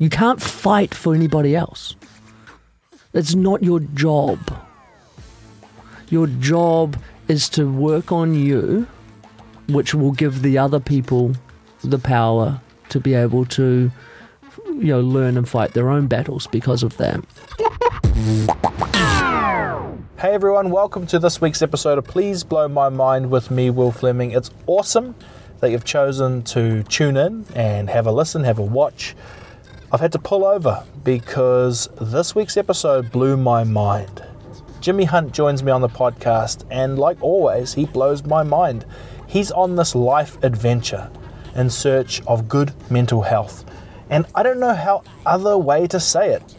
You can't fight for anybody else. That's not your job. Your job is to work on you, which will give the other people the power to be able to, you know, learn and fight their own battles because of that. Hey everyone, welcome to this week's episode of Please Blow My Mind with me, Will Fleming. It's awesome that you've chosen to tune in and have a listen, have a watch. I've had to pull over because this week's episode blew my mind. Jimmy Hunt joins me on the podcast, and like always, he blows my mind. He's on this life adventure in search of good mental health. And I don't know how other way to say it.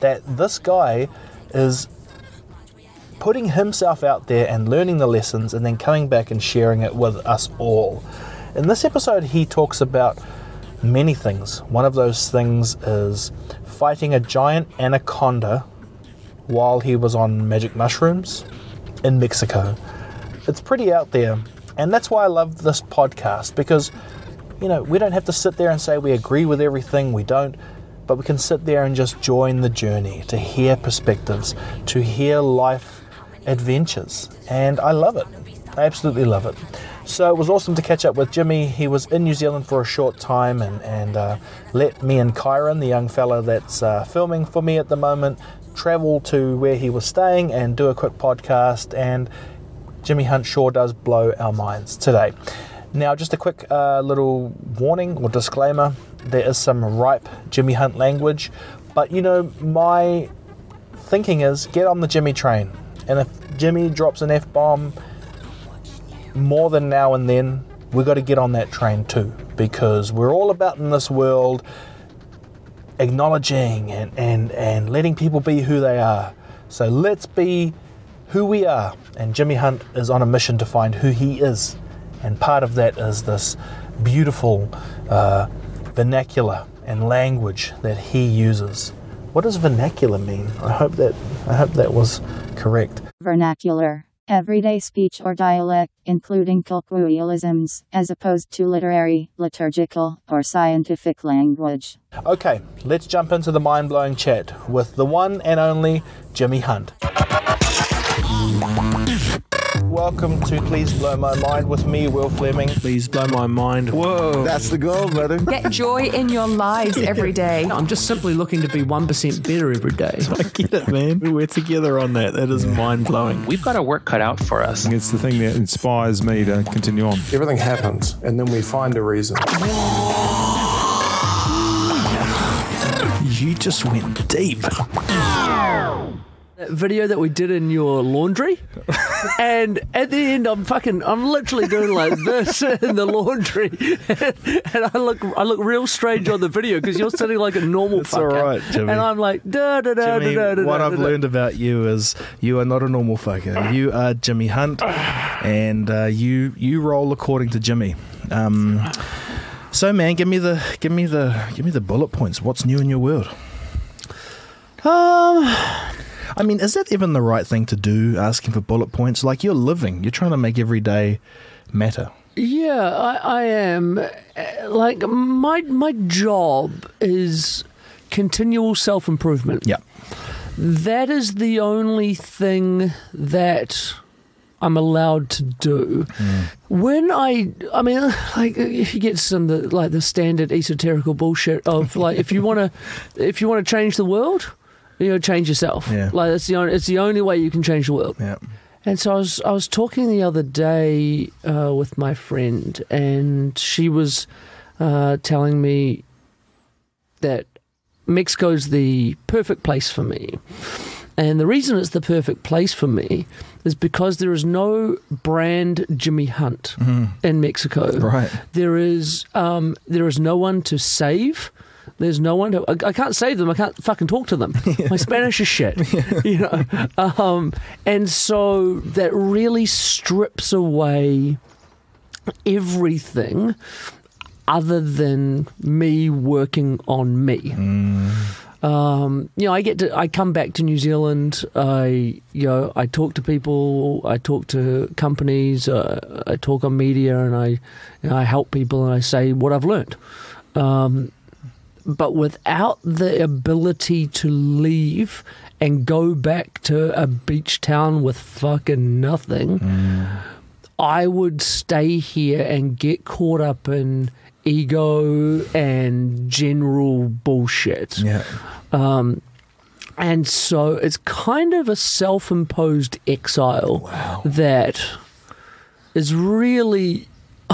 That this guy is putting himself out there and learning the lessons and then coming back and sharing it with us all. In this episode, he talks about many things. One of those things is fighting a giant anaconda while he was on magic mushrooms in Mexico. It's pretty out there, and that's why I love this podcast because, you know, we don't have to sit there and say we agree with everything, we don't, but we can sit there and just join the journey to hear perspectives, to hear life adventures, and I love it. I absolutely love it. So it was awesome to catch up with Jimmy. He was in New Zealand for a short time and, and uh, let me and Kyron, the young fella that's uh, filming for me at the moment, travel to where he was staying and do a quick podcast. And Jimmy Hunt sure does blow our minds today. Now, just a quick uh, little warning or disclaimer there is some ripe Jimmy Hunt language, but you know, my thinking is get on the Jimmy train. And if Jimmy drops an F bomb, more than now and then, we've got to get on that train too because we're all about in this world acknowledging and, and, and letting people be who they are. So let's be who we are. And Jimmy Hunt is on a mission to find who he is. And part of that is this beautiful uh, vernacular and language that he uses. What does vernacular mean? I hope that I hope that was correct. Vernacular. Everyday speech or dialect, including colloquialisms, as opposed to literary, liturgical, or scientific language. Okay, let's jump into the mind blowing chat with the one and only Jimmy Hunt. Welcome to Please Blow My Mind with me, Will Fleming. Please blow my mind. Whoa. That's the goal, brother. Get joy in your lives every day. I'm just simply looking to be 1% better every day. I get it, man. We're together on that. That is mind blowing. We've got our work cut out for us. It's the thing that inspires me to continue on. Everything happens, and then we find a reason. You just went deep. That video that we did in your laundry, and at the end, I'm fucking, I'm literally doing like this in the laundry, and I look, I look real strange on the video because you're sitting like a normal It's fucker, all right, Jimmy. and I'm like da da da Jimmy, da da da. what da, I've da. learned about you is you are not a normal fucker. You are Jimmy Hunt, and uh, you you roll according to Jimmy. Um, so, man, give me the give me the give me the bullet points. What's new in your world? Um, I mean, is that even the right thing to do? Asking for bullet points, like you're living, you're trying to make every day matter. Yeah, I, I am. Uh, Like my my job is continual self improvement. Yeah. That is the only thing that I'm allowed to do. When I, I mean, like if you get some the, like the standard esoterical bullshit of like if you want to, if you want to change the world, you know, change yourself. Yeah. Like it's the only, it's the only way you can change the world. Yeah. And so I was I was talking the other day uh, with my friend, and she was uh, telling me that Mexico's the perfect place for me. And the reason it's the perfect place for me is because there is no brand Jimmy Hunt in Mexico. Right. There is um, there is no one to save. There's no one to. I, I can't save them. I can't fucking talk to them. My Spanish is shit. You know. Um, and so that really strips away everything other than me working on me. Um, you know, I get to, I come back to New Zealand. I, you know, I talk to people. I talk to companies. Uh, I talk on media, and I, you know, I help people, and I say what I've learned. Um, but without the ability to leave and go back to a beach town with fucking nothing, I would stay here and get caught up in ego and general bullshit. Yeah. Um, and so it's kind of a self imposed exile that is really.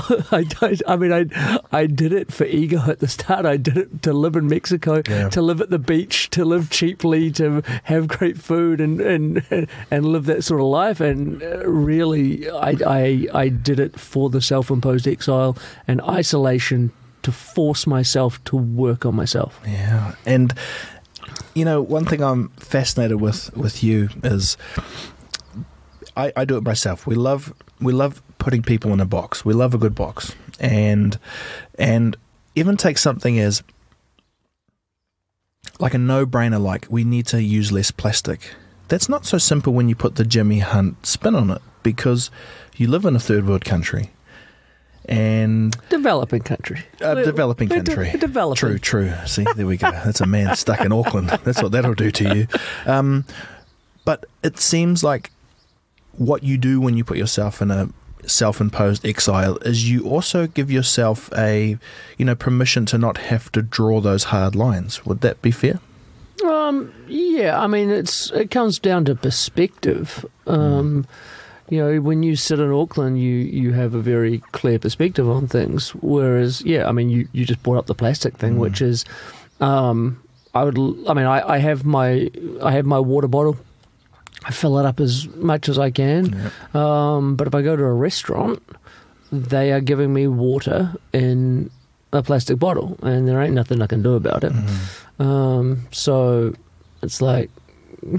I don't. I mean, I I did it for ego at the start. I did it to live in Mexico, Yeah. to live at the beach, to live cheaply, to have great food, and and and live that sort of life. And uh, really, I I I did it for the self-imposed exile and isolation to force myself to work on myself. Yeah, and you know, one thing I'm fascinated with with you is I, I do it myself. We love we love putting people in a box. We love a good box, and and even take something as like a no brainer. Like we need to use less plastic. That's not so simple when you put the Jimmy Hunt spin on it because you live in a third world country. And Developing country. a We're- developing we're de- country. developing. True, true. See, there we go. That's a man stuck in Auckland. That's what that'll do to you. Um, but it seems like what you do when you put yourself in a self-imposed exile is you also give yourself a, you know, permission to not have to draw those hard lines. Would that be fair? Um, yeah, I mean, it's it comes down to perspective. Um, you know, when you sit in Auckland, you you have a very clear perspective on things. Whereas, yeah, I mean, you, you just brought up the plastic thing, which is, um, I would, I mean, I, I have my I have my water bottle. I fill it up as much as I can. Um, but if I go to a restaurant, they are giving me water in a plastic bottle, and there ain't nothing I can do about it. Um, so it's like,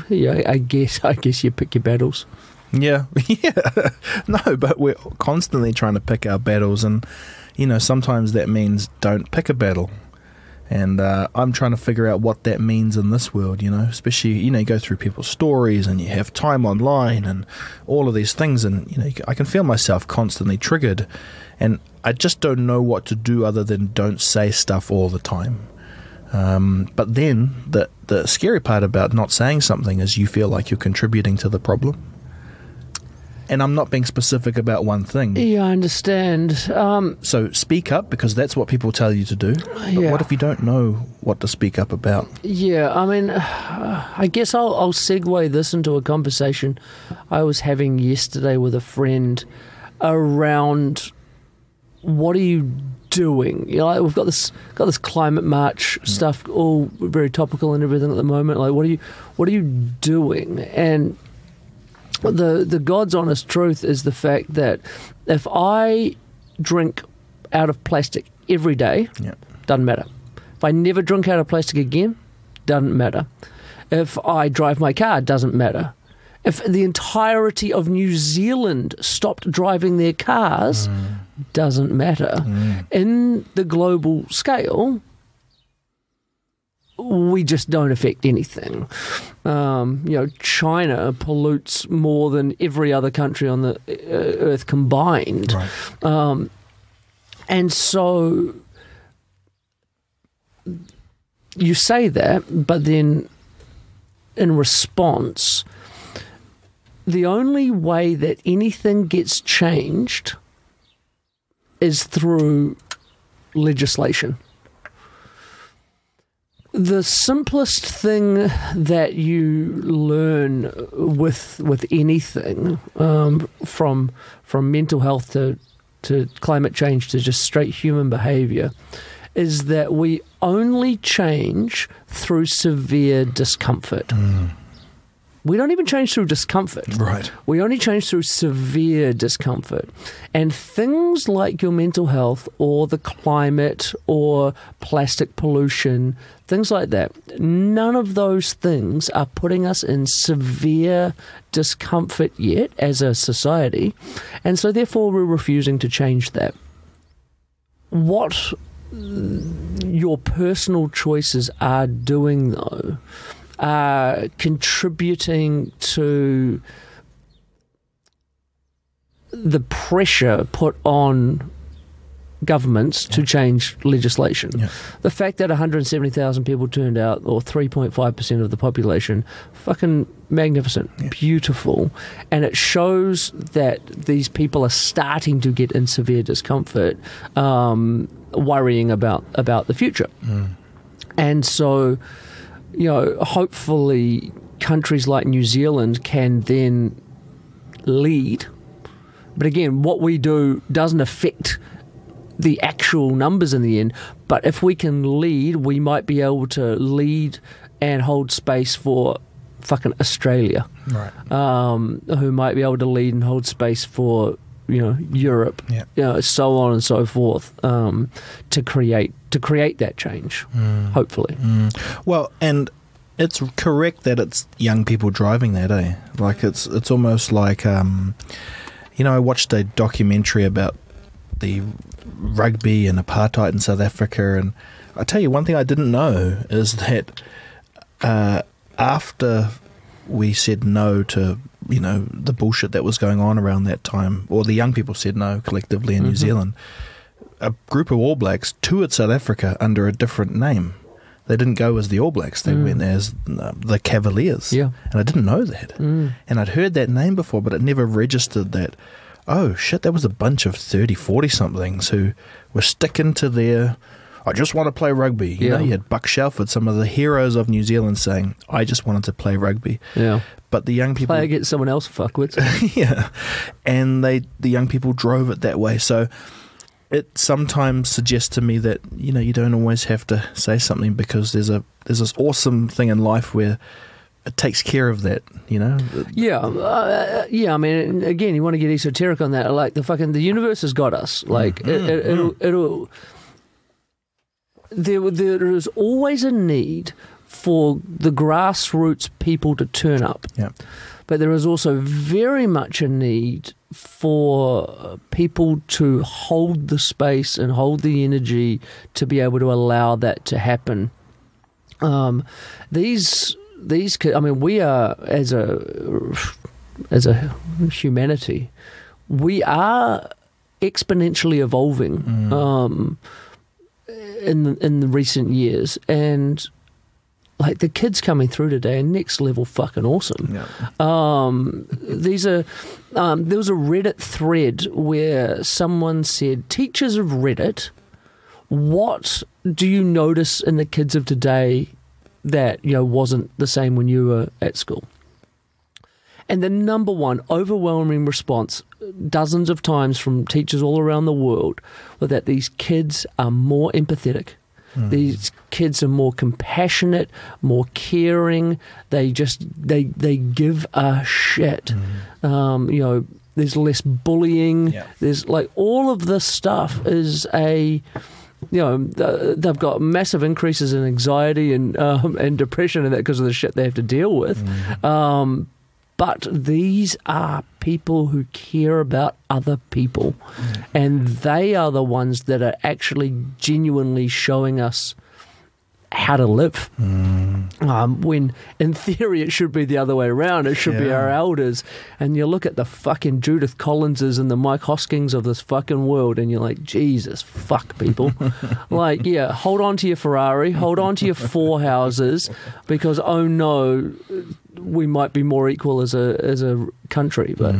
yeah, I guess I guess you pick your battles. Yeah, yeah. No, but we're constantly trying to pick our battles, and you know sometimes that means don't pick a battle. And uh, I'm trying to figure out what that means in this world, you know. Especially, you know, you go through people's stories, and you have time online, and all of these things, and you know, I can feel myself constantly triggered, and I just don't know what to do other than don't say stuff all the time. Um, but then the the scary part about not saying something is you feel like you're contributing to the problem. And I'm not being specific about one thing. Yeah, I understand. Um, So speak up because that's what people tell you to do. But Yeah. what if you don't know what to speak up about? yeah, I mean, I guess I'll, I'll segue this into a conversation I was having yesterday with a friend around what are you doing? You know, like we've got this got this climate march stuff all very topical and everything at the moment. Like, what are you what are you doing? And the the God's honest truth is the fact that if I drink out of plastic every day, Yeah. doesn't matter. If I never drink out of plastic again, doesn't matter. If I drive my car, doesn't matter. If the entirety of New Zealand stopped driving their cars, mm. doesn't matter. Mm. In the global scale, we just don't affect anything. Um, you know, China pollutes more than every other country on the uh, earth combined. Um, and so you say that, but then in response, the only way that anything gets changed is through legislation. The simplest thing that you learn with with anything, um, from from mental health to to climate change to just straight human behavior, is that we only change through severe discomfort. We don't even change through discomfort. Right. We only change through severe discomfort. And things like your mental health or the climate or plastic pollution, things like that, none of those things are putting us in severe discomfort yet as a society. And so, therefore, we're refusing to change that. What your personal choices are doing, though, are contributing to the pressure put on governments to change legislation. Yeah. The fact that 170,000 people turned out, or 3.5% of the population, fucking magnificent, beautiful. And it shows that these people are starting to get in severe discomfort, um, worrying about, about the future. And so, you know, hopefully countries like New Zealand can then lead. But again, what we do doesn't affect the actual numbers in the end. But if we can lead, we might be able to lead and hold space for fucking Australia, Right. um, who might be able to lead and hold space for you know Europe, Yeah. you know, so on and so forth, um, to create to create that change. Hopefully, Well, and it's correct that it's young people driving that, eh? Like it's it's almost like um, you know, I watched a documentary about the rugby and apartheid in South Africa, and I tell you one thing I didn't know is that uh, after we said no to you know the bullshit that was going on around that time, or the young people said no collectively in New Zealand, a group of All Blacks toured South Africa under a different name. They didn't go as the All Blacks; they went as uh, the Cavaliers. Yeah. and I didn't know that. And I'd heard that name before, but it never registered that. Oh shit! That was a bunch of 30, 40 somethings who were sticking to their. I just want to play rugby. You Yeah. know, you had Buck Shelford, some of the heroes of New Zealand, saying, "I just wanted to play rugby." yeah, But the young people, play against someone else, fuckwits. yeah, and they the young people drove it that way. So it sometimes suggests to me that you know you don't always have to say something because there's a there's this awesome thing in life where it takes care of that. You know, Yeah, uh, yeah. I mean, again, you want to get esoteric on that. Like the fucking the universe has got us. Like it, it, it'll, it'll. There, there is always a need for the grassroots people to turn up, yeah, but there is also very much a need for people to hold the space and hold the energy to be able to allow that to happen. Um, these these ki- I mean we are as a as a humanity we are exponentially evolving um, in in the recent years. And like the kids coming through today are next level fucking awesome. Yeah. um, these are um, there was a Reddit thread where someone said, "Teachers of Reddit, what do you notice in the kids of today that you know wasn't the same when you were at school?" And the number one overwhelming response, dozens of times from teachers all around the world, was that these kids are more empathetic. These kids are more compassionate, more caring. They just they they give a shit. Um, you know, there's less bullying. Yeah. There's like all of this stuff is a you know they've got massive increases in anxiety and um, and depression and that because of the shit they have to deal with. Um, but these are people who care about other people, and they are the ones that are actually genuinely showing us how to live. Um, when in theory it should be the other way around. It should be our elders. And you look at the fucking Judith Collinses and the Mike Hoskings of this fucking world, and you're like, Jesus, fuck people. like, yeah, hold on to your Ferrari, hold on to your four houses, because oh no, we might be more equal as a as a country. But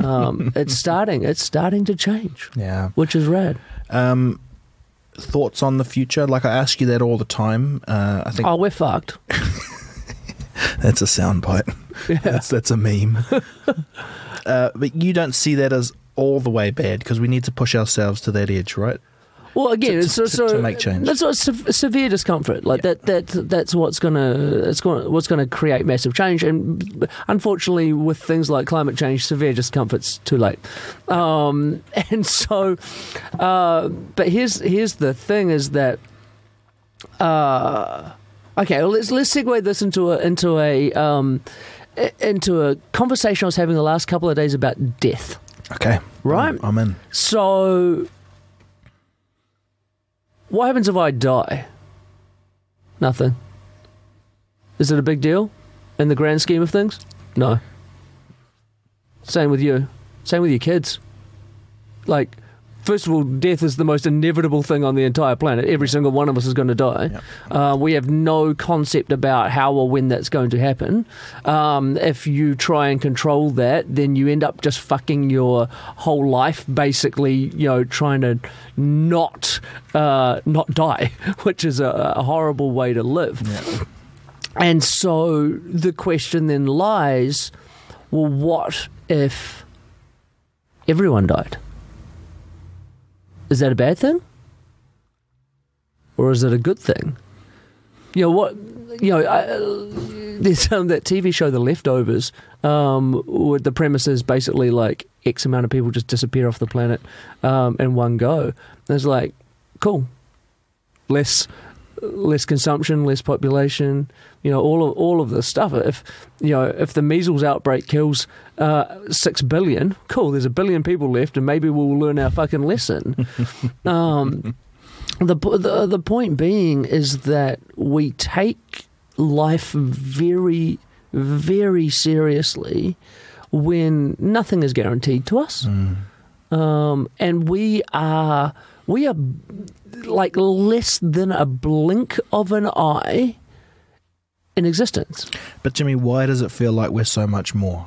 um, it's starting. It's starting to change, yeah. which is rad. Um, thoughts on the future? Like I ask you that all the time. Uh, I think Oh, we're fucked. That's a soundbite. That's that's a meme. uh, but you don't see that as all the way bad because we need to push ourselves to that edge, right? Well, again, To- it's so, to- so to make change. That's what se- severe discomfort. Like Yeah. that. That that's what's gonna. It's going. What's going to create massive change. And unfortunately, with things like climate change, severe discomfort's too late. Um, and so, uh, but here's here's the thing: is that. Uh, okay, well, let's let's segue this into a into a um, into a conversation I was having the last couple of days about death. Okay, Right. I'm in. So, what happens if I die? Nothing. Is it a big deal in the grand scheme of things? No. Same with you. Same with your kids. Like, first of all, death is the most inevitable thing on the entire planet. Every single one of us is going to die. Uh, we have no concept about how or when that's going to happen. Um, if you try and control that, then you end up just fucking your whole life, basically, you know, trying to not uh, not die, which is a, a horrible way to live. And so the question then lies well, what if everyone died? Is that a bad thing? Or is it a good thing? You know, what, you know, I, there's um, that TV show, The Leftovers, um, the premise is basically like X amount of people just disappear off the planet um, in one go. And it's like, cool, less less consumption, less population, you know, all of all of this stuff. If you know, if the measles outbreak kills uh, six billion, cool. There's a billion people left, and maybe we'll learn our fucking lesson. um, the, the the point being is that we take life very, very seriously when nothing is guaranteed to us, um, and we are we are like less than a blink of an eye in existence. But Jimmy, why does it feel like we're so much more?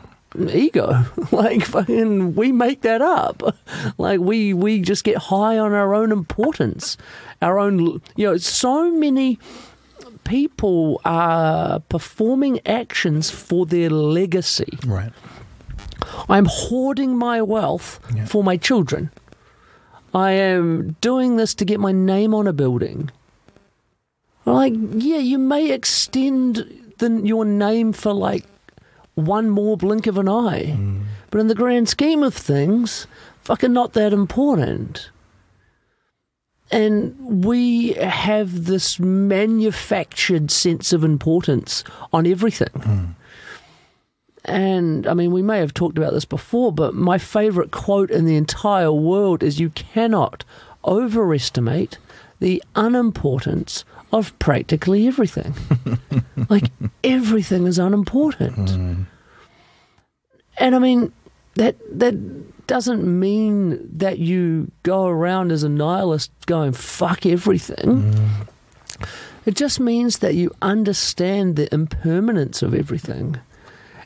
Ego, like fucking, we make that up. Like we we just get high on our own importance, our own. You know, so many people are performing actions for their legacy. Right. I'm hoarding my wealth Yeah. for my children. I am doing this to get my name on a building. Like, yeah, you may extend the, your name for like one more blink of an eye, mm. but in the grand scheme of things, fucking not that important. And we have this manufactured sense of importance on everything. Hmm. And I mean, we may have talked about this before, but my favorite quote in the entire world is You cannot overestimate the unimportance of practically everything. like, everything is unimportant. Mm. And I mean, that, that doesn't mean that you go around as a nihilist going, fuck everything. Mm. It just means that you understand the impermanence of everything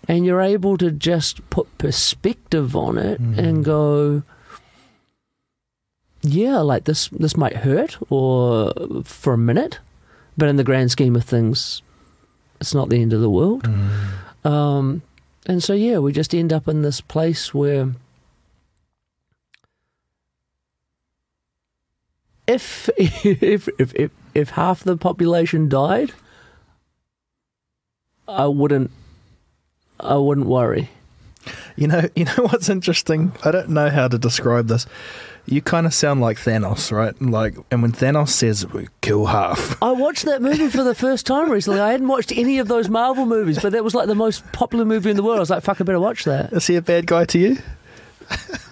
and you're able to just put perspective on it mm. and go yeah like this this might hurt or for a minute but in the grand scheme of things it's not the end of the world. Um, and so yeah we just end up in this place where if if if if, if half the population died i wouldn't i wouldn't worry You know, you know what's interesting? I don't know how to describe this. You kind of sound like Thanos, right? Like, and when Thanos says we kill half, I watched that movie for the first time recently. I hadn't watched any of those Marvel movies, but that was like the most popular movie in the world. I was like, fuck, I better watch that. is he a bad guy to you?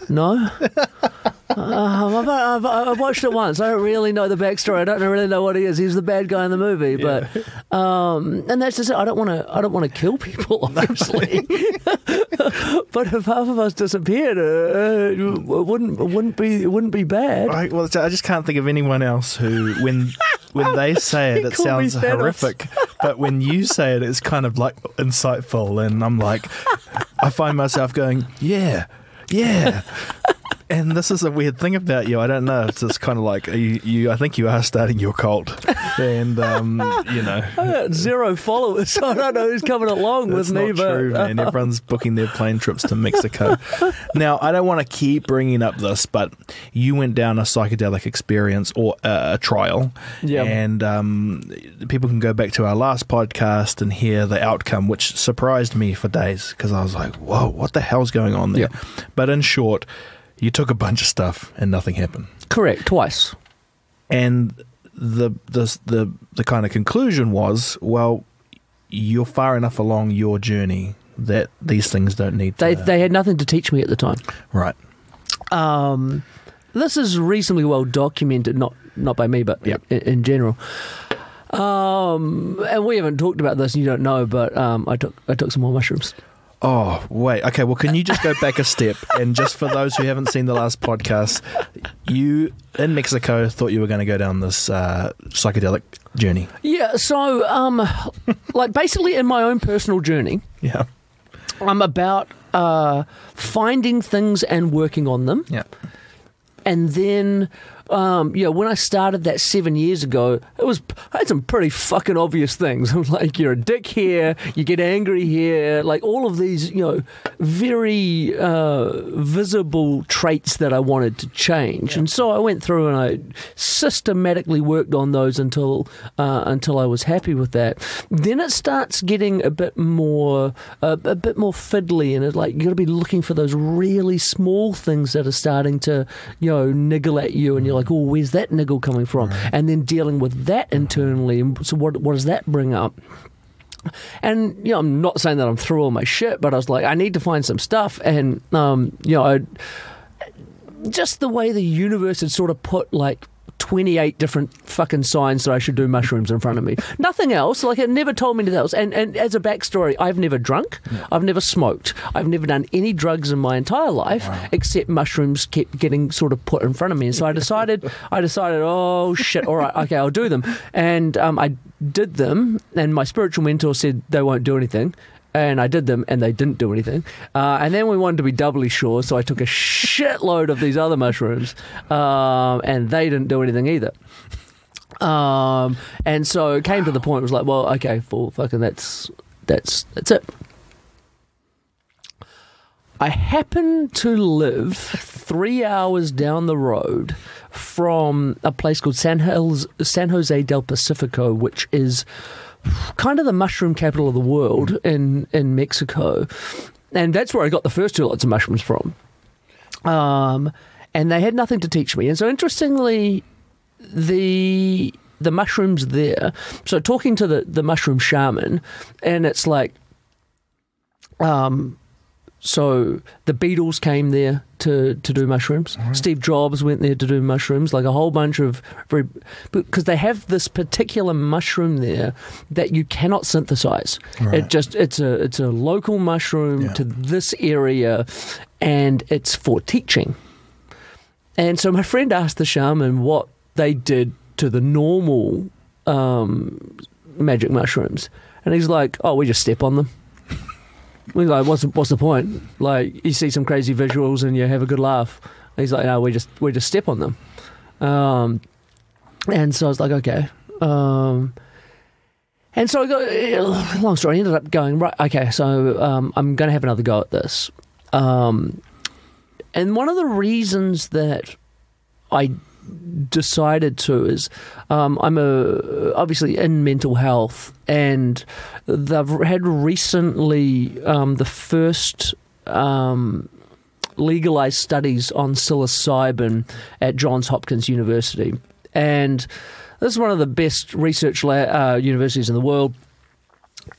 No. Uh, I've, I've, I've watched it once. I don't really know the backstory. I don't really know what he is. He's the bad guy in the movie, but um, and that's just it. I don't want to. I don't want to kill people, obviously. but if half of us disappeared, uh, it wouldn't it wouldn't be it wouldn't be bad. I, well, I just can't think of anyone else who, when when they say it, it sounds horrific, but when you say it, it's kind of like insightful, and I'm like, I find myself going, yeah, yeah. And this is a weird thing about you. I don't know. It's just kind of like you, you. I think you are starting your cult, and um, you know, I got zero followers, so I don't know who's coming along with me. but true, man. Everyone's booking their plane trips to Mexico. now, I don't want to keep bringing up this, but you went down a psychedelic experience or uh, a trial, Yeah. and um, people can go back to our last podcast and hear the outcome, which surprised me for days because I was like, "Whoa, what the hell's going on there?" But in short, you took a bunch of stuff and nothing happened correct twice. and the the the the kind of conclusion was, well, you're far enough along your journey that these things don't need to. They they had nothing to teach me at the time. right. Um, this is reasonably well documented, not not by me, but Yep. in, in general. Um, and we haven't talked about this, and you don't know, but um, I took I took some more mushrooms. Oh, wait. Okay, well, can you just go back a step? And just for those who haven't seen the last podcast, you in Mexico thought you were going to go down this uh, psychedelic journey. Yeah, so um, like basically in my own personal journey, Yeah. I'm about uh, finding things and working on them. Yeah. and then um, yeah, when I started that seven years ago, it was I had some pretty fucking obvious things. I was like, you're a dick here, you get angry here, like all of these, you know, very uh, visible traits that I wanted to change. And so I went through and I systematically worked on those until uh, until I was happy with that. Then it starts getting a bit more uh, a bit more fiddly, and it's like you got to be looking for those really small things that are starting to you know niggle at you, and you're like, oh, where's that niggle coming from? And then dealing with that internally. And so what what does that bring up? And you know, I'm not saying that I'm through all my shit, but I was like, I need to find some stuff, and um, you know, I, just the way the universe had sort of put like 28 different fucking signs that I should do mushrooms in front of me. Nothing else. Like it never told me anything else. And and as a backstory, I've never drunk, I've never smoked, I've never done any drugs in my entire life except mushrooms kept getting sort of put in front of me. And so I decided, I decided, oh shit, all right, okay, I'll do them. And um, I did them, and my spiritual mentor said they won't do anything and I did them, and they didn't do anything. Uh, and then we wanted to be doubly sure, so I took a shitload of these other mushrooms, um, and they didn't do anything either. Um, and so it came to the point. It was like, well, okay, full fucking that's that's that's it. I happen to live three hours down the road from a place called San, Jose, San Jose del Pacifico, which is kind of the mushroom capital of the world in, in Mexico. And that's where I got the first two lots of mushrooms from. Um, and they had nothing to teach me. And so, interestingly, the the mushrooms there. So, talking to the, the mushroom shaman, and it's like, um, so the Beatles came there to, to do mushrooms. Steve Jobs went there to do mushrooms, like a whole bunch of very because they have this particular mushroom there that you cannot synthesize. It just it's a it's a local mushroom Yeah. to this area, and it's for teaching. And so my friend asked the shaman what they did to the normal um, magic mushrooms, and he's like, "Oh, we just step on them." We're like, what's what's the point? Like, you see some crazy visuals and you have a good laugh. And he's like, no, we just we just step on them. Um, and so I was like, okay. Um, and so I got long story. I ended up going right. Okay, so um, I'm going to have another go at this. Um, and one of the reasons that I decided to is um, I'm a obviously in mental health, and they've had recently um, the first. Um, legalized studies on psilocybin at Johns Hopkins University, and this is one of the best research la- uh, universities in the world.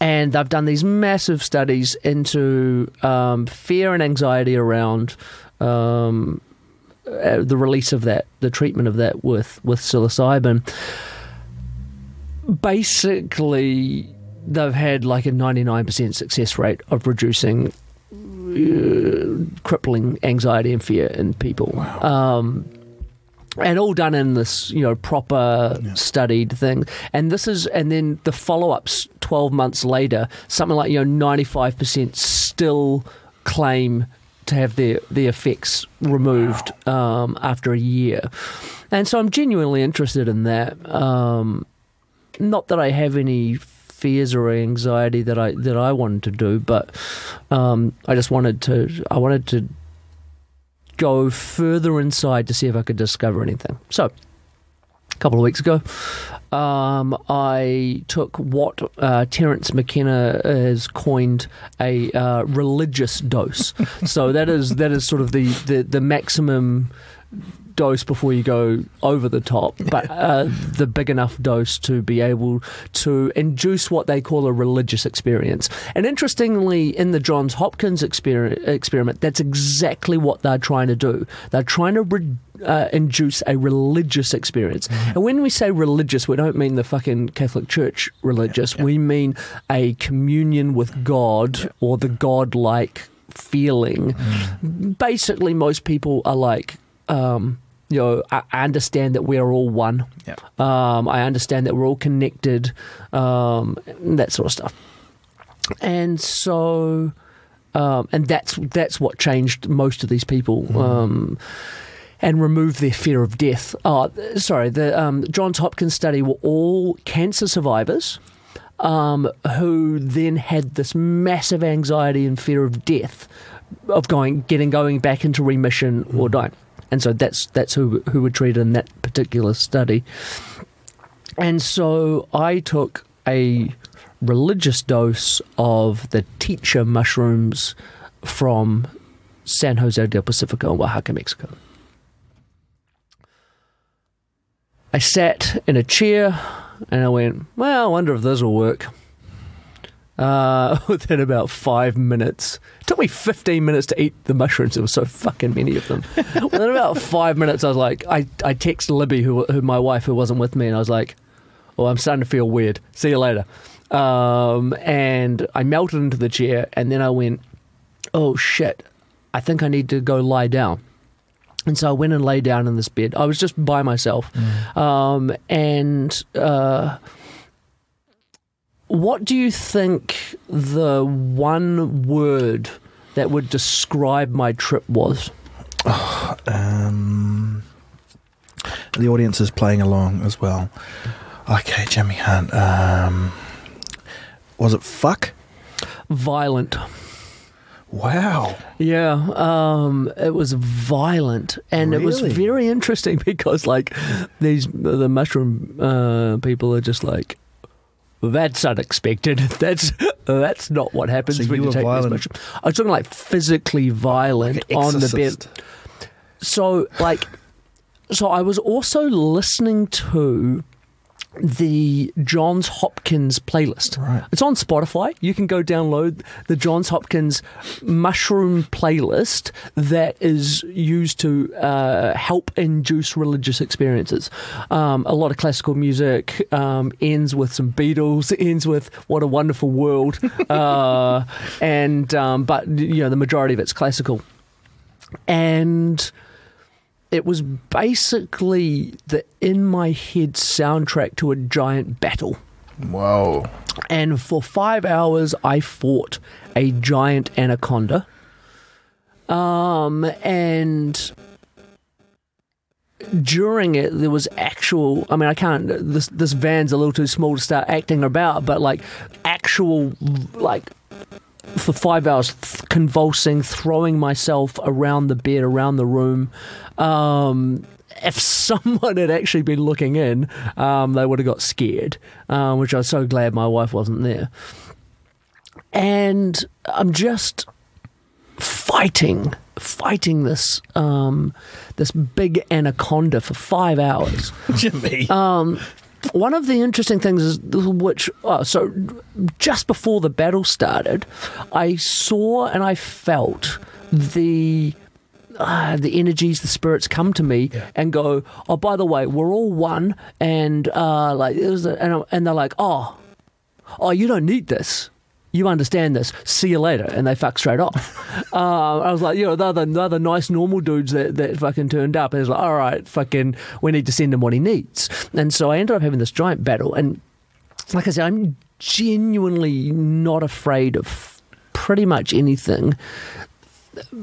And they've done these massive studies into um, fear and anxiety around um, uh, the release of that, the treatment of that with with psilocybin. Basically, they've had like a ninety nine percent success rate of reducing uh, crippling anxiety and fear in people. Um, and all done in this, you know, proper studied thing. And this is, and then the follow ups 12 months later, something like, you know, 95% still claim to have their, their effects removed um, after a year. And so I'm genuinely interested in that. Um, not that I have any fears or anxiety that I that I wanted to do, but um, I just wanted to I wanted to go further inside to see if I could discover anything. So, a couple of weeks ago, um, I took what uh, Terence McKenna has coined a uh, religious dose. so that is that is sort of the, the, the maximum dose before you go over the top, but uh, the big enough dose to be able to induce what they call a religious experience. And interestingly, in the Johns Hopkins exper- experiment, that's exactly what they're trying to do. They're trying to re- uh, induce a religious experience. And when we say religious, we don't mean the fucking Catholic Church religious. We mean a communion with God or the God-like feeling. Basically, most people are like. Um, you know, I I understand that we are all one. Yeah. Um, I understand that we're all connected, um, that sort of stuff. And so, um, and that's that's what changed most of these people. Um, and remove their fear of death. Oh, sorry, the um, Johns Hopkins study were all cancer survivors um, who then had this massive anxiety and fear of death, of going, getting going back into remission or dying. And so that's that's who who were treated in that particular study. And so I took a religious dose of the teacher mushrooms from San Jose del Pacifico in Oaxaca, Mexico. I sat in a chair and I went, well, I wonder if this will work. Uh, within about five minutes, it took me 15 minutes to eat the mushrooms. There were so fucking many of them. within about five minutes, I was like, I, I text Libby, who, who my wife, who wasn't with me, and I was like, oh, I'm starting to feel weird. See you later. Um, and I melted into the chair, and then I went, oh shit, I think I need to go lie down. And so I went and lay down in this bed. I was just by myself. Um, and uh, what do you think the one word that would describe my trip was? Um, the audience is playing along as well. Okay, Jimmy Hunt. Um, was it fuck? Violent. Wow. Yeah, um, it was violent, and it was very interesting because, like, these the mushroom uh, people are just like, "That's unexpected. That's that's not what happens So when you you take violent. these mushrooms." I was talking like physically violent on the bed. So, like, so I was also listening to the Johns Hopkins playlist. Right. It's on Spotify. You can go download the Johns Hopkins mushroom playlist that is used to uh, help induce religious experiences. Um, a lot of classical music um, ends with some Beatles, ends with "What a Wonderful World," uh, and um, but you know the majority of it's classical, and it was basically the in my head soundtrack to a giant battle. Whoa. And for five hours, I fought a giant anaconda. Um, and during it, there was actual. I mean, I can't. This this van's a little too small to start acting about, but like actual, like for five hours, th- convulsing, throwing myself around the bed, around the room. Um, if someone had actually been looking in, um, they would have got scared, um, which I was so glad my wife wasn't there. And I'm just fighting, fighting this um, this big anaconda for five hours. Jimmy. Um, one of the interesting things is which oh, so just before the battle started, I saw and I felt the. Uh, the energies, the spirits come to me and go, oh, by the way, we're all one, and uh, like, it was a, and, and they're like, oh, oh, you don't need this. You understand this. See you later, and they fuck straight off. uh, I was like, you know, they're the, they're the nice normal dudes that, that fucking turned up. And it's like, all right, fucking, we need to send him what he needs. And so I ended up having this giant battle. And like I said, I'm genuinely not afraid of pretty much anything,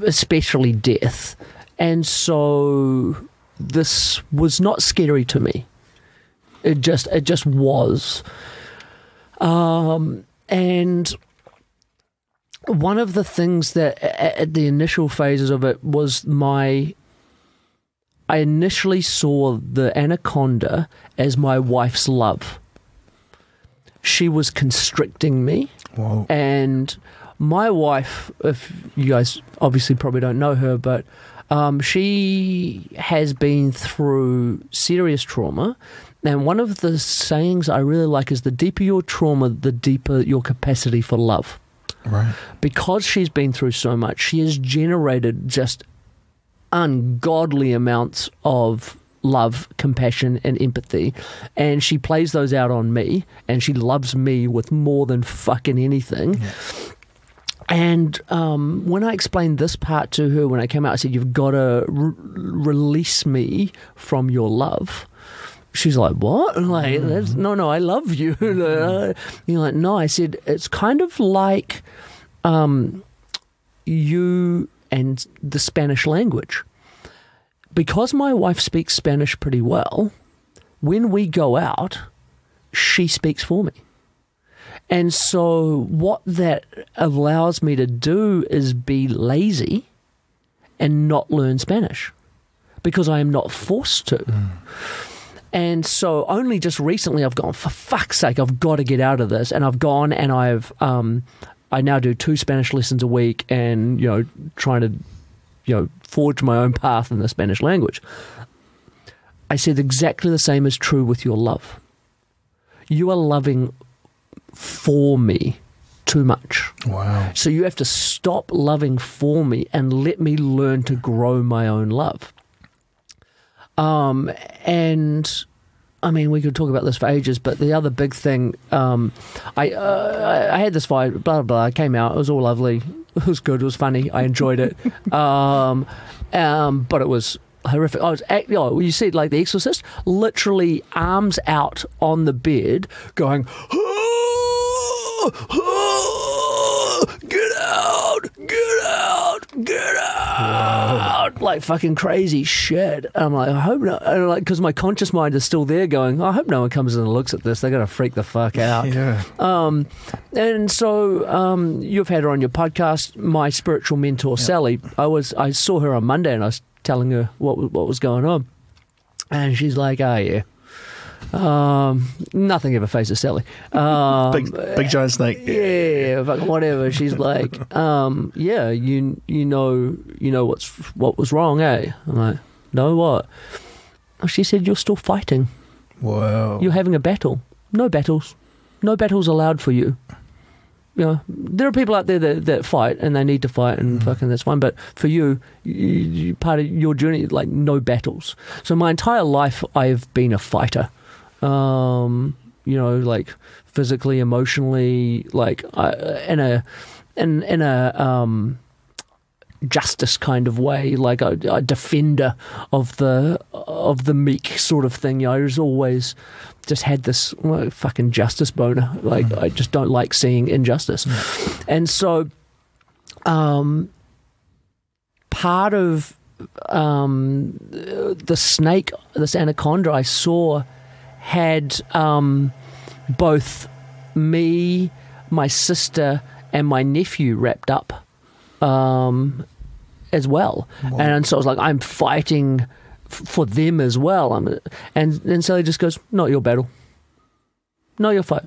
especially death. And so this was not scary to me. It just it just was. Um, and one of the things that at the initial phases of it was my I initially saw the anaconda as my wife's love. She was constricting me Whoa. and my wife, if you guys obviously probably don't know her, but um, she has been through serious trauma. And one of the sayings I really like is the deeper your trauma, the deeper your capacity for love. Right. Because she's been through so much, she has generated just ungodly amounts of love, compassion, and empathy. And she plays those out on me, and she loves me with more than fucking anything. And um, when I explained this part to her when I came out, I said, You've got to re- release me from your love. She's like, What? I'm like, That's, no, no, I love you. You're like, No, I said, It's kind of like um, you and the Spanish language. Because my wife speaks Spanish pretty well, when we go out, she speaks for me. And so, what that allows me to do is be lazy and not learn Spanish because I am not forced to. And so, only just recently, I've gone, for fuck's sake, I've got to get out of this. And I've gone and I've, um, I now do two Spanish lessons a week and, you know, trying to, you know, forge my own path in the Spanish language. I said exactly the same is true with your love. You are loving for me too much. Wow. So you have to stop loving for me and let me learn to grow my own love. Um, and I mean, we could talk about this for ages, but the other big thing, um, I, uh, I had this fight, blah, blah, blah. Came out. It was all lovely. It was good. It was funny. I enjoyed it. um, um, but it was horrific. I was, act- you, know, you see, like The Exorcist, literally arms out on the bed, going, get out, get out, get out, like fucking crazy shit. I'm like, I hope not, and like, because my conscious mind is still there, going, I hope no one comes in and looks at this. They're gonna freak the fuck out. Yeah. Um, and so um, you've had her on your podcast, my spiritual mentor Sally. I was I saw her on Monday, and I was telling her what was- what was going on, and she's like, "Oh yeah." Um, nothing ever faces Sally. Um, Big, big giant snake. yeah, fucking whatever. She's like, um, yeah, you you know you know what's what was wrong, eh? I'm like, no, what? She said you're still fighting. Wow. You're having a battle. No battles. No battles allowed for you. You know, there are people out there that, that fight and they need to fight and fucking that's fine. But for you, you, you, part of your journey, like no battles. So my entire life, I've been a fighter. Um, you know, like physically, emotionally, like I, in a, in in a um, justice kind of way, like a, a defender of the of the meek sort of thing. You know, I was always just had this well, fucking justice boner. Like I just don't like seeing injustice, and so um, part of um, the snake, this anaconda I saw, had um, both me, my sister, and my nephew wrapped up um, as well. And so I was like, I'm fighting f- for them as well. I'm, and then Sally just goes, Not your battle. Not your fight.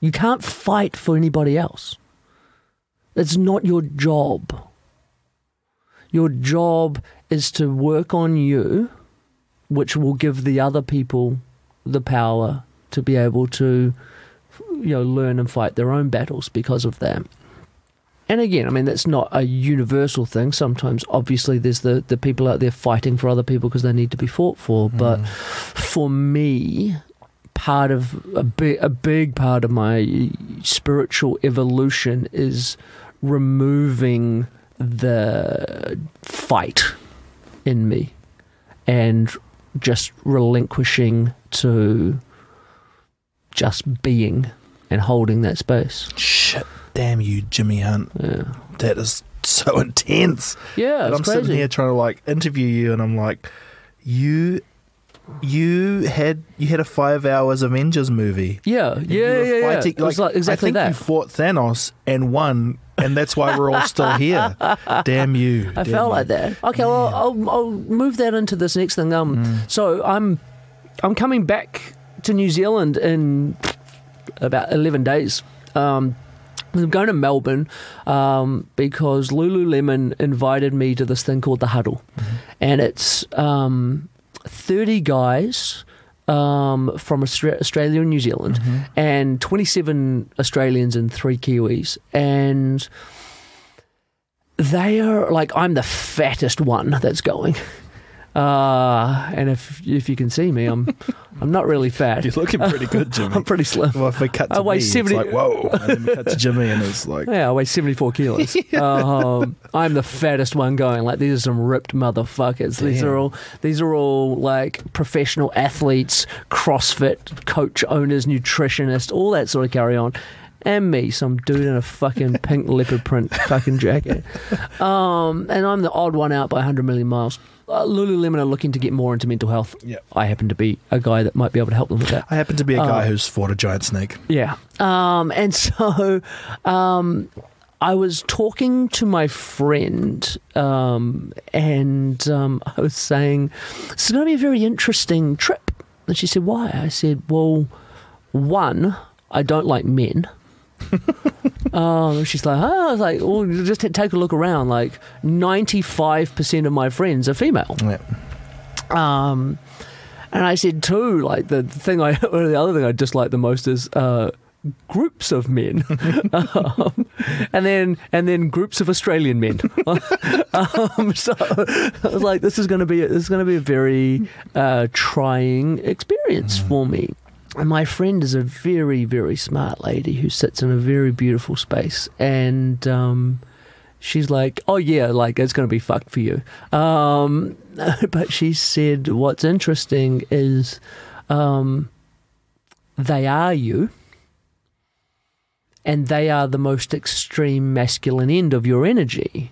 You can't fight for anybody else. It's not your job. Your job is to work on you, which will give the other people the power to be able to, you know, learn and fight their own battles because of that. And again, I mean, that's not a universal thing. Sometimes, obviously, there's the, the people out there fighting for other people because they need to be fought for. Hmm. But for me, part of a big, a big part of my spiritual evolution is removing the fight in me and just relinquishing to just being and holding that space. Shit. Damn you, Jimmy Hunt. Yeah, That is so intense. yeah and I'm crazy. sitting here trying to like interview you, and I'm like, you, you had you had a five hours Avengers movie. yeah, And yeah, you were yeah, yeah. fighting- it was like exactly I think that. You fought Thanos and won, and that's why we're all still here. Damn you! I Damn felt you. like that. Okay, well, I'll, I'll move that into this next thing. Um, Mm. so I'm I'm coming back to New Zealand in about eleven days. Um, I'm going to Melbourne um, because Lululemon invited me to this thing called the Huddle, Mm-hmm. and it's um, thirty guys. Um, from Australia and New Zealand, Mm-hmm. and 27 Australians and three Kiwis, and they are like I'm the fattest one that's going. Uh, and if if you can see me, I'm I'm not really fat. You're looking pretty good, Jimmy. I'm pretty slim. well, if we cut to I weigh me, 70 it's like whoa, and then we cut to Jimmy, and it's like Yeah, I weigh 74 kilos. um, I'm the fattest one going. Like these are some ripped motherfuckers. These are all these are all like professional athletes, CrossFit coach owners, nutritionists, all that sort of carry on. And me, some dude in a fucking pink leopard print fucking jacket. Um, and I'm the odd one out by 100 million miles. Uh, Lululemon are looking to get more into mental health. Yeah. I happen to be a guy that might be able to help them with that. I happen to be a guy Oh. who's fought a giant snake. Yeah. Um, and so um, I was talking to my friend, um, and um, I was saying, it's going to be a very interesting trip. And she said, Why? I said, Well, one, I don't like men. um, she's like, oh, I was like, well, just t- take a look around. Like, 95% of my friends are female. Yeah. Um, and I said too, like the thing I, or the other thing I dislike the most is uh, groups of men, um, and then and then groups of Australian men. um, so I was like, this is going to be this is going to be a very uh, trying experience for me. And my friend is a very very smart lady who sits in a very beautiful space, and um, she's like, "Oh yeah, like it's going to be fucked for you." Um, but she said, "What's interesting is um, they are you, and they are the most extreme masculine end of your energy."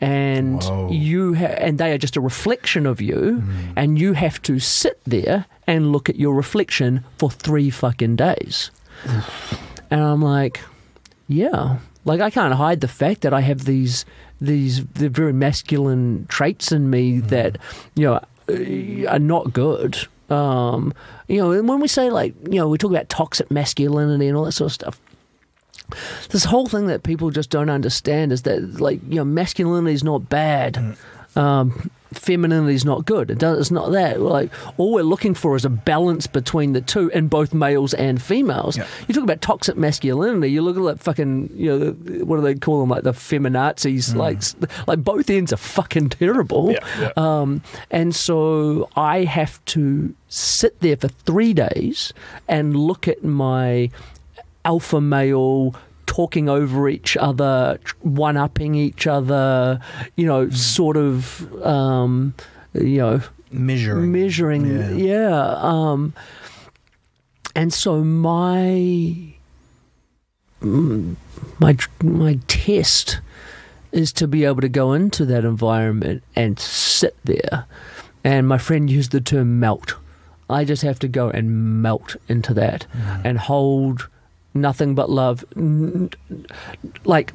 And Whoa. you ha- and they are just a reflection of you, and you have to sit there and look at your reflection for three fucking days. and I'm like, yeah, like I can't hide the fact that I have these these the very masculine traits in me that you know are not good. Um, you know, and when we say like you know we talk about toxic masculinity and all that sort of stuff. This whole thing that people just don't understand is that like you know masculinity is not bad. Um, femininity is not good. It does, it's not that. Like all we're looking for is a balance between the two in both males and females. Yeah. You talk about toxic masculinity. You look at that fucking you know the- what do they call them like the feminazis? Like like both ends are fucking terrible. Yeah, Um, and so I have to sit there for three days and look at my alpha male talking over each other, one upping each other, you know, sort of, um, you know, Measuring. measuring. Yeah. Yeah. um, and so my mm, my my test is to be able to go into that environment and sit there. And my friend used the term melt. I just have to go and melt into that and hold nothing but love. Like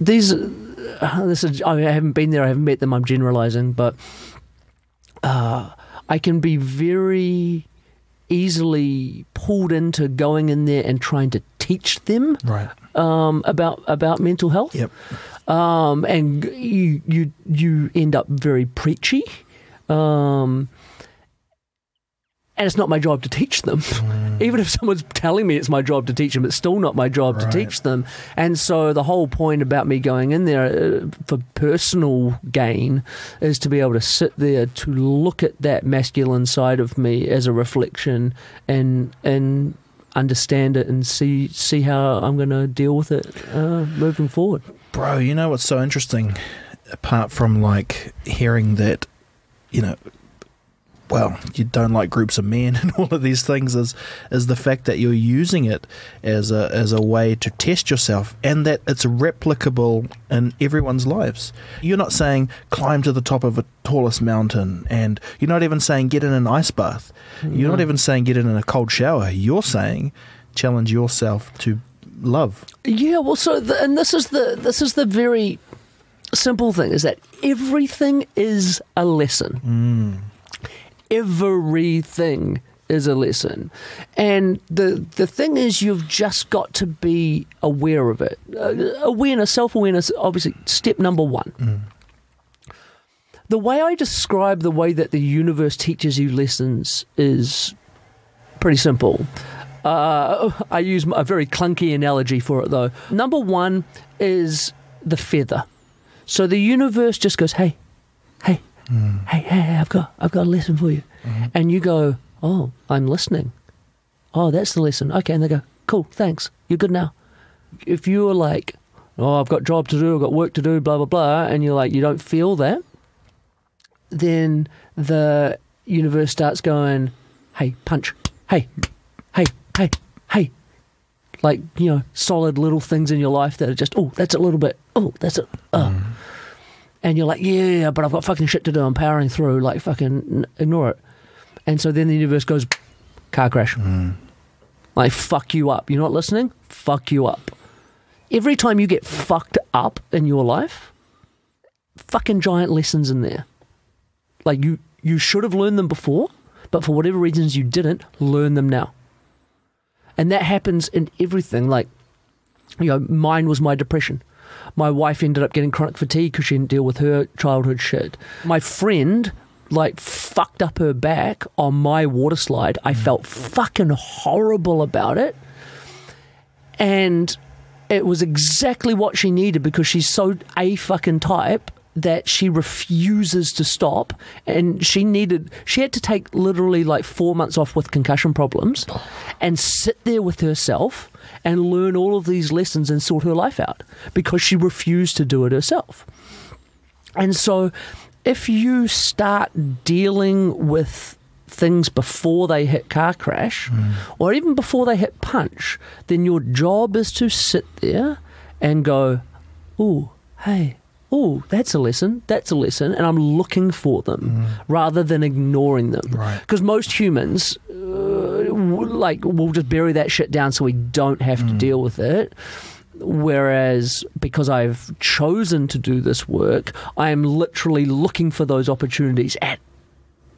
these, uh, this is. I haven't been there. I haven't met them. I'm generalizing, but uh, I can be very easily pulled into going in there and trying to teach them Right. um, about about mental health. Yep. Um, and you you you end up very preachy. Um, and it's not my job to teach them. Even if someone's telling me it's my job to teach them, it's still not my job Right. to teach them. And so the whole point about me going in there uh, for personal gain is to be able to sit there to look at that masculine side of me as a reflection and and understand it and see see how I'm going to deal with it uh, moving forward. Bro, you know what's so interesting? Apart from like hearing that, you know, well, you don't like groups of men and all of these things is is the fact that you're using it as a as a way to test yourself and that it's replicable in everyone's lives. You're not saying climb to the top of a tallest mountain and you're not even saying get in an ice bath. You're not even saying get in a cold shower. You're saying challenge yourself to love. Yeah, well, so the, and this is the this is the very simple thing is that everything is a lesson. Mm. Everything is a lesson, and the the thing is, you've just got to be aware of it. Uh, awareness, self awareness, obviously, step number one. The way I describe the way that the universe teaches you lessons is pretty simple. Uh, I use a very clunky analogy for it though. Number one is the feather. So the universe just goes, hey, hey, Mm. hey, hey, hey, I've got, I've got a lesson for you. Mm-hmm. And you go, oh, I'm listening. Oh, that's the lesson. Okay. And they go, cool, thanks. You're good now. If you're like, oh, I've got job to do, I've got work to do, blah, blah, blah, and you're like, you don't feel that, then the universe starts going, hey, punch, hey, hey, hey, hey. Like, you know, solid little things in your life that are just, oh, that's a little bit, oh, that's a, uh. Mm. And you're like, yeah, yeah, yeah, but I've got fucking shit to do. I'm powering through. Like, fucking ignore it. And so then the universe goes, car crash. Hmm. Like, fuck you up. You're not listening? Fuck you up. Every time you get fucked up in your life, fucking giant lessons in there. Like, you, you should have learned them before, but for whatever reasons you didn't, learn them now. And that happens in everything. Like, you know, mine was my depression. My wife ended up getting chronic fatigue because she didn't deal with her childhood shit. My friend, like, fucked up her back on my water slide. I mm. felt fucking horrible about it. And it was exactly what she needed because she's so a fucking type that she refuses to stop and she needed she had to take literally like 4 months off with concussion problems and sit there with herself and learn all of these lessons and sort her life out because she refused to do it herself. And so if you start dealing with things before they hit car crash mm. or even before they hit punch, then your job is to sit there and go, "Ooh, hey, ooh, that's a lesson, that's a lesson," and I'm looking for them rather than ignoring them. Right. Because most humans uh, like will just bury that shit down so we don't have to deal with it. Whereas because I've chosen to do this work, I am literally looking for those opportunities at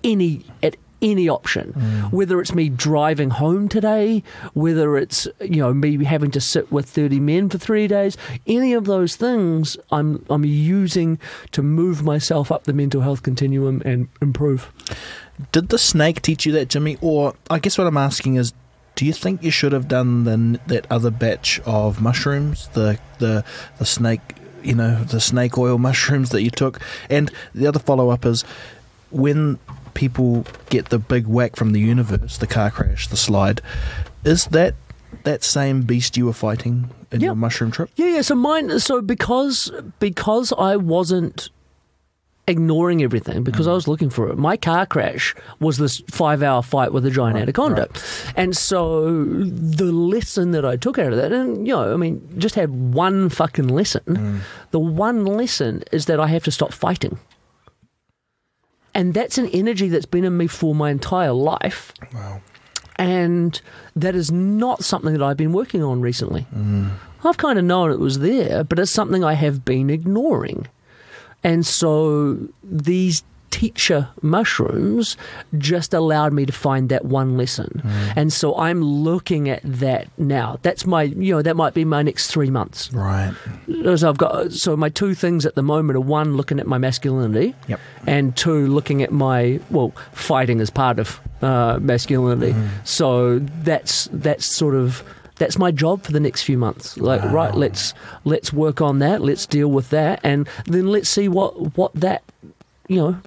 any at any option mm. whether it's me driving home today whether it's you know me having to sit with 30 men for 3 days any of those things I'm I'm using to move myself up the mental health continuum and improve Did the snake teach you that, Jimmy? Or I guess what I'm asking is, do you think you should have done the, that other batch of mushrooms, the the the snake, you know, the snake oil mushrooms that you took? And the other follow up is, when people get the big whack from the universe, the car crash, the slide, is that that same beast you were fighting in your mushroom trip? Yeah, yeah. So mine. So because because I wasn't ignoring everything because I mm. was looking for it. My car crash was this five-hour fight with a giant anaconda, and so the lesson that I took out of that, and you know, I mean, just had one fucking lesson. Mm. The one lesson is that I have to stop fighting. And that's an energy that's been in me for my entire life. Wow. And that is not something that I've been working on recently. Mm. I've kind of known it was there, but it's something I have been ignoring. And so these teacher mushrooms just allowed me to find that one lesson. And so I'm looking at that now. That's my, you know, that might be my next three months. Right. So I've got so my two things at the moment are one looking at my masculinity, Yep. and two looking at my well fighting as part of uh, masculinity. So that's that's sort of that's my job for the next few months. Like right, let's let's work on that. Let's deal with that, and then let's see what what that you know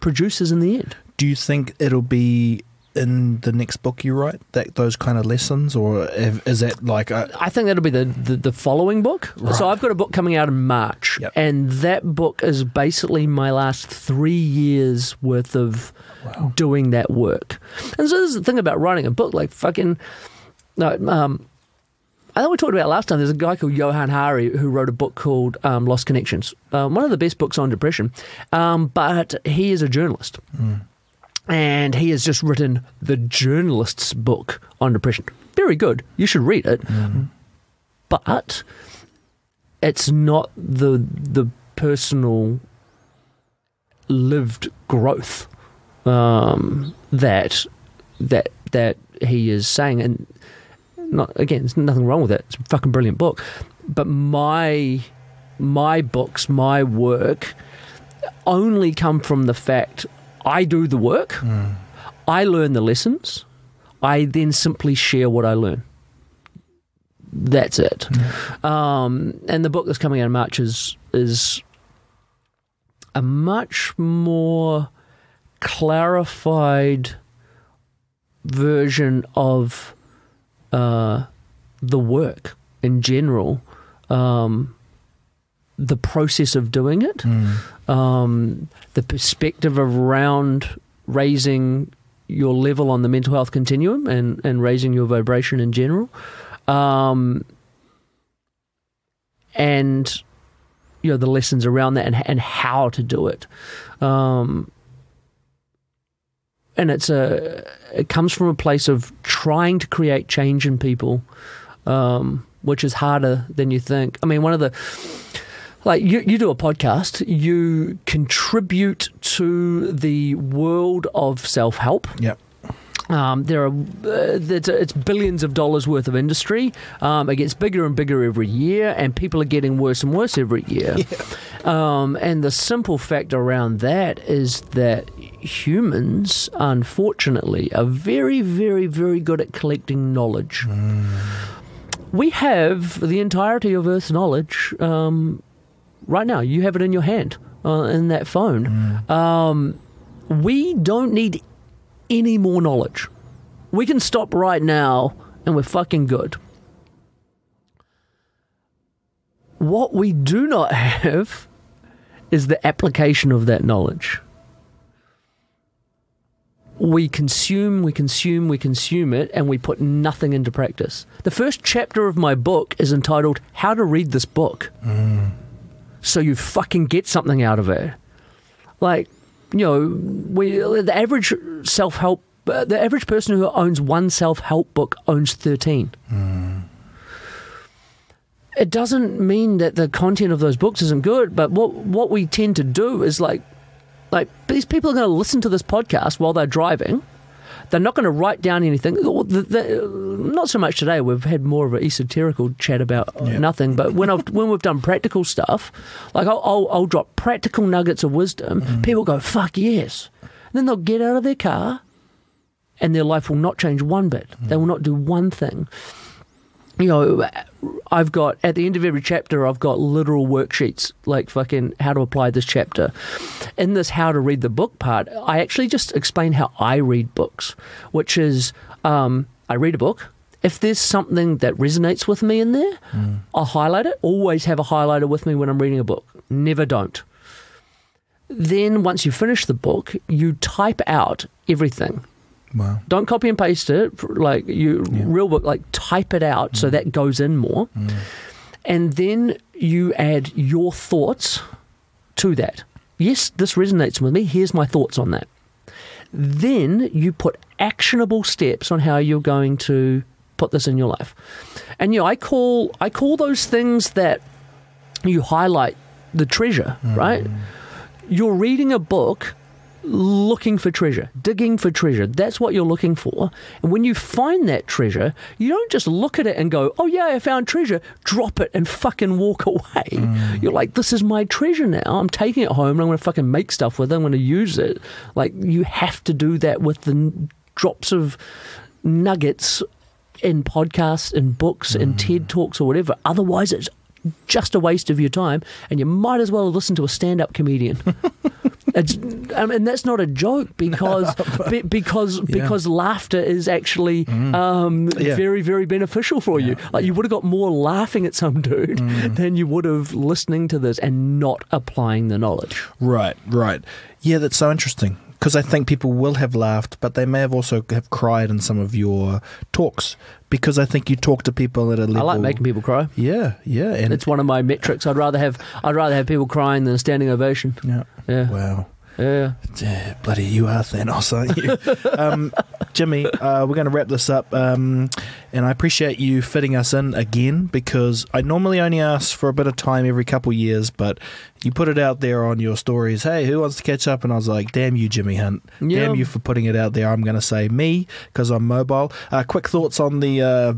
produces in the end. Do you think it'll be in the next book you write that those kind of lessons, or is that like a, I think that'll be the, the, the following book. So I've got a book coming out in March, Yep. and that book is basically my last three years worth of doing that work. And so this is the thing about writing a book, like fucking. No, um, I think we talked about it last time. There's a guy called Johann Hari who wrote a book called um, Lost Connections, um, one of the best books on depression. Um, but he is a journalist. And he has just written the journalist's book on depression. Very good. You should read it. But it's not the the personal lived growth um, that that that he is saying, and not again, there's nothing wrong with it. It's a fucking brilliant book. But my my books, my work, only come from the fact I do the work, I learn the lessons, I then simply share what I learn. That's it. Um, and the book that's coming out in March is is a much more clarified version of uh, the work in general, um, the process of doing it, um, the perspective around raising your level on the mental health continuum and, and raising your vibration in general. Um, and you know the lessons around that and, and how to do it um, and it's a it comes from a place of trying to create change in people um, which is harder than you think i mean one of the like you, you do a podcast you contribute to the world of self-help Yep. um, there are uh, it's, it's billions of dollars worth of industry. Um, it gets bigger and bigger every year, and people are getting worse and worse every year. Um, and the simple fact around that is that humans, unfortunately, are very, very, very good at collecting knowledge. We have the entirety of Earth's knowledge um, right now. You have it in your hand, uh, in that phone. Um, we don't need any more knowledge. We can stop right now and we're fucking good. What we do not have is the application of that knowledge. We consume, we consume, we consume it, and we put nothing into practice. The first chapter of my book is entitled How to Read This Book. So you fucking get something out of it. Like, you know, we the average self help, uh, the average person who owns one self help book owns thirteen. It doesn't mean that the content of those books isn't good, but what what we tend to do is like, like these people are going to listen to this podcast while they're driving. They're not going to write down anything. Not so much today. We've had more of an esoterical chat about nothing. But when I've when we've done practical stuff, like I'll, I'll, I'll drop practical nuggets of wisdom. Mm. People go, "Fuck yes!" And then they'll get out of their car, and their life will not change one bit. They mm. will not do one thing. You know, I've got at the end of every chapter, I've got literal worksheets like fucking how to apply this chapter. In this how to read the book part, I actually just explain how I read books, which is um, I read a book. If there's something that resonates with me in there, I'll highlight it. Always have a highlighter with me when I'm reading a book. Never don't. Then once you finish the book, you type out everything Wow. don't copy and paste it. Like you real book like type it out so mm. that goes in more. Mm. And then you add your thoughts to that. Yes this resonates with me. Here's my thoughts on that. Then you put actionable steps on how you're going to put this in your life. And you know i call i call those things that you highlight the treasure mm. right? You're reading a book looking for treasure, digging for treasure. That's what you're looking for. And when you find that treasure, you don't just look at it and go, oh, yeah, I found treasure, drop it and fucking walk away. Mm. You're like, this is my treasure now. I'm taking it home and I'm going to fucking make stuff with it. I'm going to use it. Like, you have to do that with the n- drops of nuggets in podcasts in books in mm. TED Talks or whatever. Otherwise, it's just a waste of your time, and you might as well listen to a stand-up comedian. it's, um, and that's not a joke because be, because because laughter is actually um, Yeah. very very beneficial for you. Like you would have got more laughing at some dude than you would have listening to this and not applying the knowledge. Right, right. Yeah, that's so interesting because I think people will have laughed, but they may have also have cried in some of your talks because I think you talk to people at a level. I like making people cry. Yeah, yeah, and It's one of my metrics. I'd rather have I'd rather have people crying than a standing ovation. yeah. Yeah, Wow. Yeah. Yeah, bloody, you are Thanos, aren't you? um, Jimmy, uh, we're going to wrap this up, um, and I appreciate you fitting us in again because I normally only ask for a bit of time every couple years, but you put it out there on your stories. Hey, who wants to catch up? And I was like, damn you, Jimmy Hunt. Yeah. Damn you for putting it out there. I'm going to say me because I'm mobile. Uh, quick thoughts on the uh,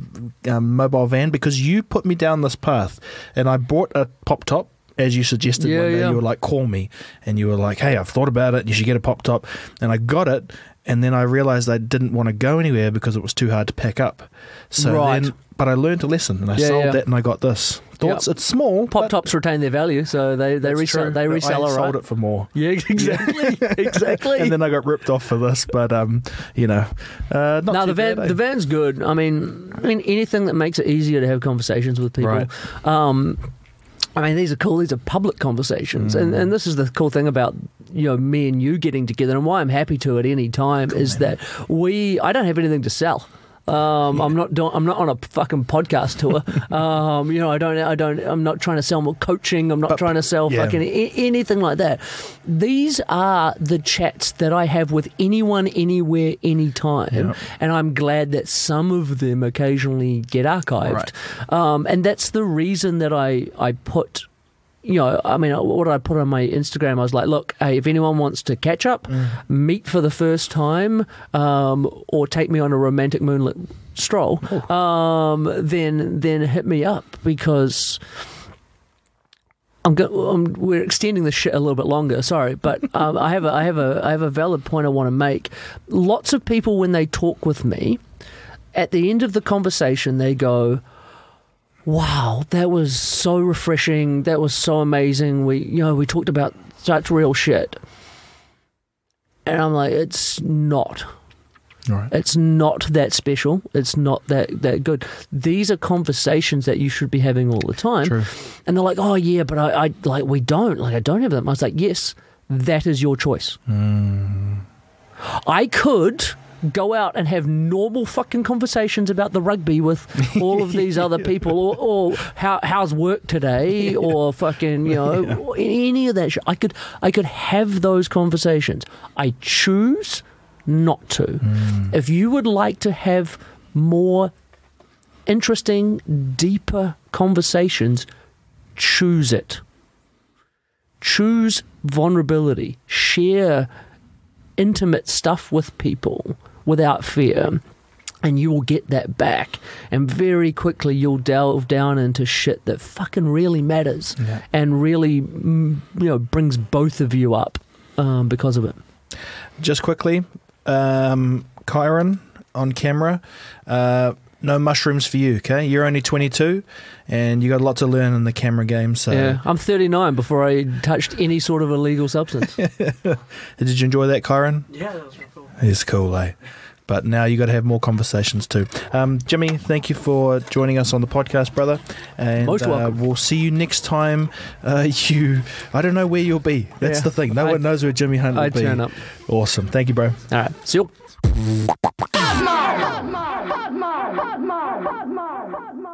um, mobile van because you put me down this path, and I bought a pop top. As you suggested Yeah, one day, yeah. you were like, call me. And you were like, hey, I've thought about it. You should get a pop top. And I got it. And then I realized I didn't want to go anywhere because it was too hard to pack up. So Right. then, but I learned a lesson and I Yeah, sold that and I got this Thoughts? Yep. It's small. Pop tops retain their value, so they they resell true, they resell I sold it for more. Yeah, exactly, exactly. And then I got ripped off for this, but um, you know, uh, not no, too the van bad, eh? the van's good. I mean, I mean anything that makes it easier to have conversations with people. Right. Um, I mean, these are cool. These are public conversations, and Mm. and this is the cool thing about you know me and you getting together, and why I'm happy to at any time is that we I don't have anything to sell. Um, I'm not doing, I'm not on a fucking podcast tour. Um, you know, I don't I don't I'm not trying to sell more coaching. I'm not But- trying to sell yeah. fucking a- anything like that. These are the chats that I have with anyone, anywhere, anytime, Yeah. and I'm glad that some of them occasionally get archived. Um, and that's the reason that I I put. You know, I mean, what did I put on my Instagram? I was like, look, hey, if anyone wants to catch up, meet for the first time, um, or take me on a romantic moonlit stroll, um, then then hit me up because I'm go- um, we're extending this shit a little bit longer. Sorry, but um, I have a I have a I have a valid point I want to make. Lots of people when they talk with me, at the end of the conversation, they go, "Wow, that was so refreshing. That was so amazing. We you know we talked about such real shit." And I'm like, it's not. Right. It's not that special. It's not that, that good. These are conversations that you should be having all the time. True. And they're like, oh yeah, but I, I like we don't. Like I don't have them. I was like, yes, that is your choice. Hmm. I could go out and have normal fucking conversations about the rugby with all of these other people, or, or how how's work today, or fucking you know any of that shit. I could I could have those conversations. I choose not to. Mm. If you would like to have more interesting, deeper conversations, choose it. Choose vulnerability. Share intimate stuff with people without fear. And you will get that back. And very quickly, you'll delve down into shit that fucking really matters Yeah. and really, mm, you know, brings both of you up um, because of it. Just quickly, um, Kyron on camera. Uh, no mushrooms for you, okay? You're only 22 and you got a lot to learn in the camera game. So, Yeah, I'm 39 before I touched any sort of illegal substance. did you enjoy that, Kyron? yeah, that was cool. It's cool, eh? But now you got to have more conversations too. Um, Jimmy, thank you for joining us on the podcast, brother. And Most uh, we'll see you next time. Uh, you, I don't know where you'll be. That's Yeah. the thing. No I- one knows where Jimmy Hunt will I be. turn up. Awesome. Thank you, bro. All right, see you hot mom, hot mom, hot mom.